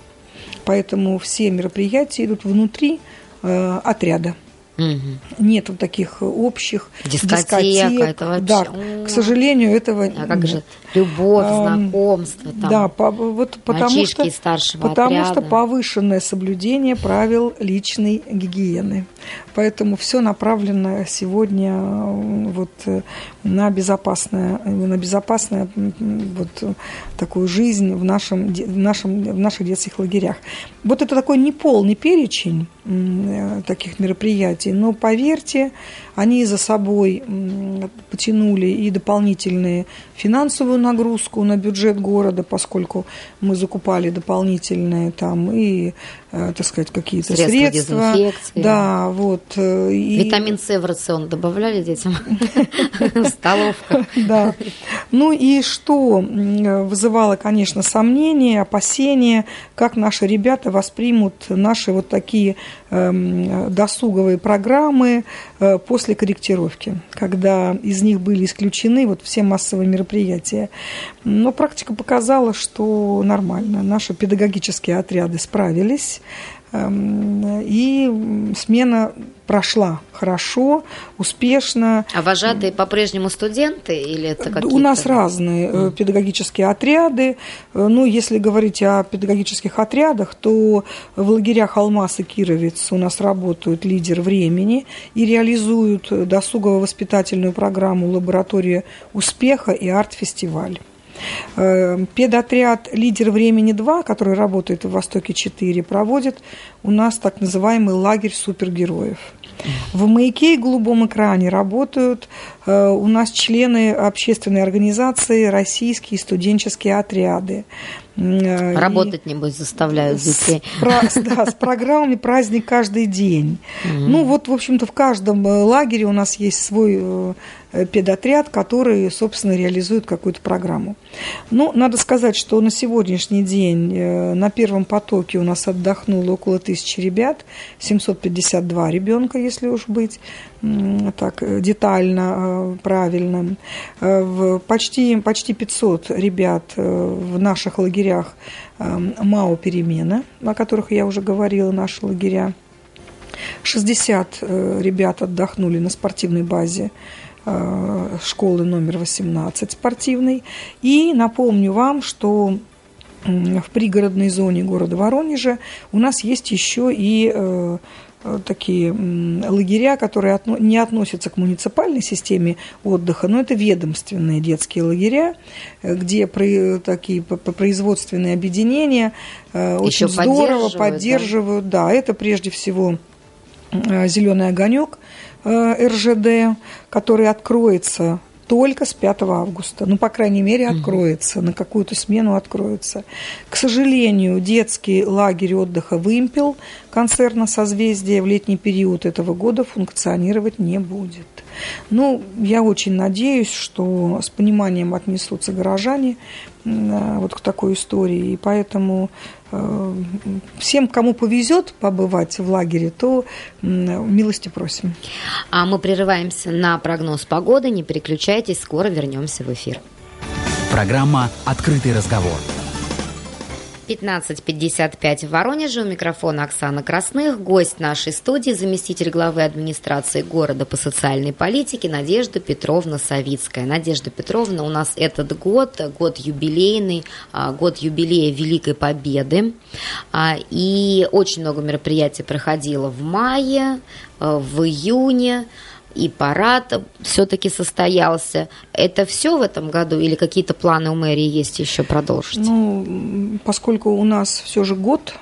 C: Поэтому все мероприятия идут внутри э, отряда. Угу. Нет вот таких общих
B: Дискотека, дискотек. Это вообще...
C: Да, к сожалению, этого
B: А как же любовь, знакомство? Там,
C: да, по, вот потому что,
B: старшего
C: потому
B: отряда.
C: что повышенное соблюдение правил личной гигиены. Поэтому все направлено сегодня вот на безопасное, на безопасное вот такую жизнь в, нашем, в, нашем, в наших детских лагерях. Вот это такой неполный перечень таких мероприятий, но поверьте, Они за собой потянули и дополнительные финансовую нагрузку на бюджет города, поскольку мы закупали дополнительные там и, э, так сказать, какие-то средства.
B: средства.
C: Да, вот.
B: Э, и... Витамин С в рацион добавляли детям в столовках.
C: Да. Ну и что вызывало, конечно, сомнения, опасения, как наши ребята воспримут наши вот такие эм, досуговые программы э, после корректировки, когда из них были исключены вот все массовые мероприятия. Но практика показала, что нормально. Наши педагогические отряды справились. Эм, и смена прошла хорошо, успешно.
B: А вожатые по-прежнему студенты или это какие-то?
C: У нас разные mm. педагогические отряды. Э, ну, если говорить о педагогических отрядах, то в лагерях Алмаз и Кировец у нас работают лидер времени и реализуют досугово-воспитательную программу «Лаборатория успеха» и арт-фестиваль. Э, педотряд «Лидер времени-2», который работает в «Востоке-4», проводит у нас так называемый лагерь супергероев. В «Маяке» и «Голубом экране» работают э, у нас члены общественной организации «Российские студенческие отряды».
B: Э, Работать, и небось, заставляют детей.
C: С, про, да, с программами «Праздник каждый день». Mm-hmm. Ну, вот, в общем-то, в каждом лагере у нас есть свой Э, педотряд, который, собственно, реализует какую-то программу. Ну, надо сказать, что на сегодняшний день э, на первом потоке у нас отдохнуло около тысячи ребят, 752 ребенка, если уж быть так э, детально, правильно. Почти, почти 500 ребят в наших лагерях МАО «Перемена», о которых я уже говорила, наши лагеря. 60 ребят отдохнули на спортивной базе Э, школы номер 18 спортивной. И напомню вам, что в пригородной зоне города Воронежа у нас есть еще и э, такие лагеря, которые не относятся к муниципальной системе отдыха, но это ведомственные детские лагеря, где такие производственные объединения э, очень здорово поддерживают. Да? да, это прежде всего зеленый огонек, Э, РЖД, который откроется только с 5 августа. Ну, по крайней мере, откроется, на какую-то смену откроется. К сожалению, детский лагерь отдыха «Вымпел» концерна «Созвездие» в летний период этого года функционировать не будет. Ну, я очень надеюсь, что с пониманием отнесутся горожане э, вот к такой истории, и поэтому Э, всем, кому повезет побывать в лагере, то милости просим.
B: А мы прерываемся на прогноз погоды. Не переключайтесь, скоро вернемся в эфир.
A: Программа «Открытый разговор».
B: 15.55 в Воронеже. У микрофона Оксана Красных. Гость нашей студии, заместитель главы администрации города по социальной политике Надежда Петровна Савицкая. Надежда Петровна, у нас этот год, год юбилейный, а, год юбилея Великой Победы. А, и очень много мероприятий проходило в мае, а, в июне и парад все-таки состоялся. Это все в этом году или какие-то планы у мэрии есть еще продолжить?
C: Ну, поскольку у нас все же год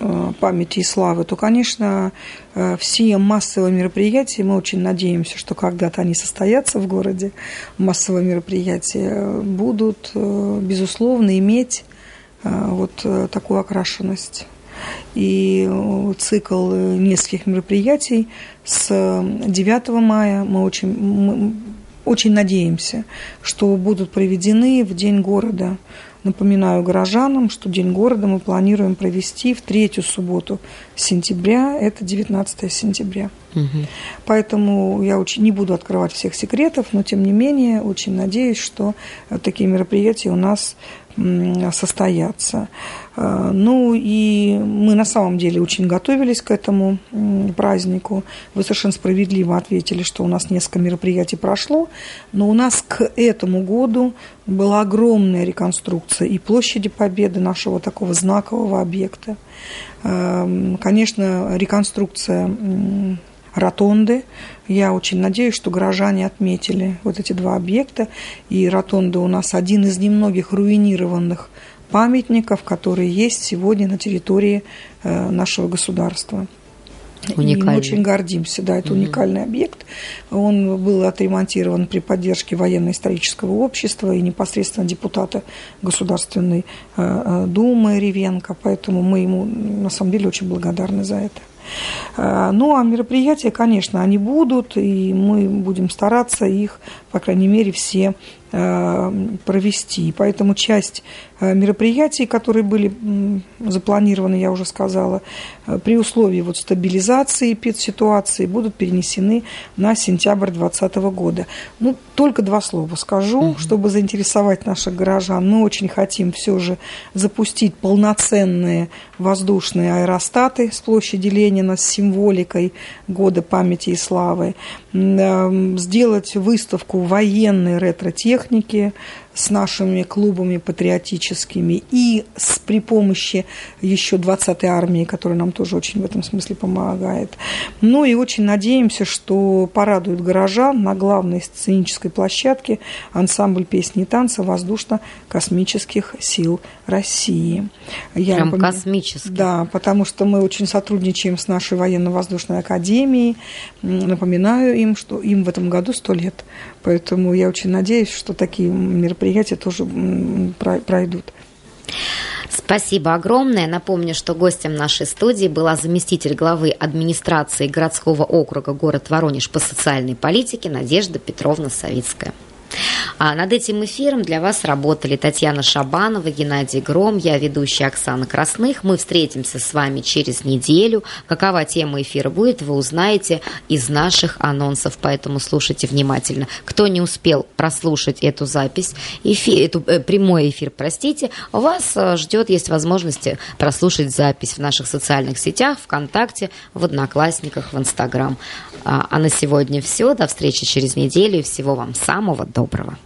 C: э, памяти и славы, то, конечно, э, все массовые мероприятия, мы очень надеемся, что когда-то они состоятся в городе, массовые мероприятия будут, э, безусловно, иметь вот такую окрашенность и цикл нескольких мероприятий с 9 мая мы очень, мы очень надеемся, что будут проведены в День города. Напоминаю горожанам, что День города мы планируем провести в третью субботу сентября, это 19 сентября. Угу. Поэтому я очень не буду открывать всех секретов, но тем не менее очень надеюсь, что такие мероприятия у нас состояться. А, ну и мы на самом деле очень готовились к этому празднику. Вы совершенно справедливо ответили, что у нас несколько мероприятий прошло, но у нас к этому году была огромная реконструкция и площади Победы, нашего такого знакового объекта. А, конечно, реконструкция ротонды. Я очень надеюсь, что горожане отметили вот эти два объекта. И ротонда у нас один из немногих руинированных памятников, которые есть сегодня на территории э, нашего государства.
B: Уникальный.
C: И мы очень гордимся, да, это уникальный объект. Он был отремонтирован при поддержке военно-исторического общества и непосредственно депутата Государственной э, э, Думы Ревенко, поэтому мы ему на самом деле очень благодарны за это. Ну, а мероприятия, конечно, они будут, и мы будем стараться их, по крайней мере, все провести. Поэтому часть Э, мероприятий, которые были запланированы, я уже сказала, э, при условии вот стабилизации ситуации будут перенесены на сентябрь 2020 года. Ну, только два слова скажу, угу. чтобы заинтересовать наших горожан. Мы очень хотим все же запустить полноценные воздушные аэростаты с площади Ленина с символикой года памяти и славы, э, сделать выставку военной ретро-техники, техники с нашими клубами патриотическими и с, при помощи еще 20-й армии, которая нам тоже очень в этом смысле помогает. Ну и очень надеемся, что порадует горожан на главной сценической площадке ансамбль песни и танца воздушно-космических сил России.
B: Я Прям напоминаю, космический.
C: Да, потому что мы очень сотрудничаем с нашей военно-воздушной академией. Напоминаю им, что им в этом году сто лет. Поэтому я очень надеюсь, что такие мероприятия тоже пройдут.
B: Спасибо огромное. Напомню, что гостем нашей студии была заместитель главы администрации городского округа город Воронеж по социальной политике Надежда Петровна Савицкая. А над этим эфиром для вас работали Татьяна Шабанова, Геннадий Гром, я ведущая Оксана Красных. Мы встретимся с вами через неделю. Какова тема эфира будет, вы узнаете из наших анонсов, поэтому слушайте внимательно. Кто не успел прослушать эту запись, эфир, эту, э, прямой эфир, простите, вас э, ждет, есть возможность прослушать запись в наших социальных сетях, ВКонтакте, в Одноклассниках, в Инстаграм. А, а на сегодня все. До встречи через неделю всего вам самого доброго.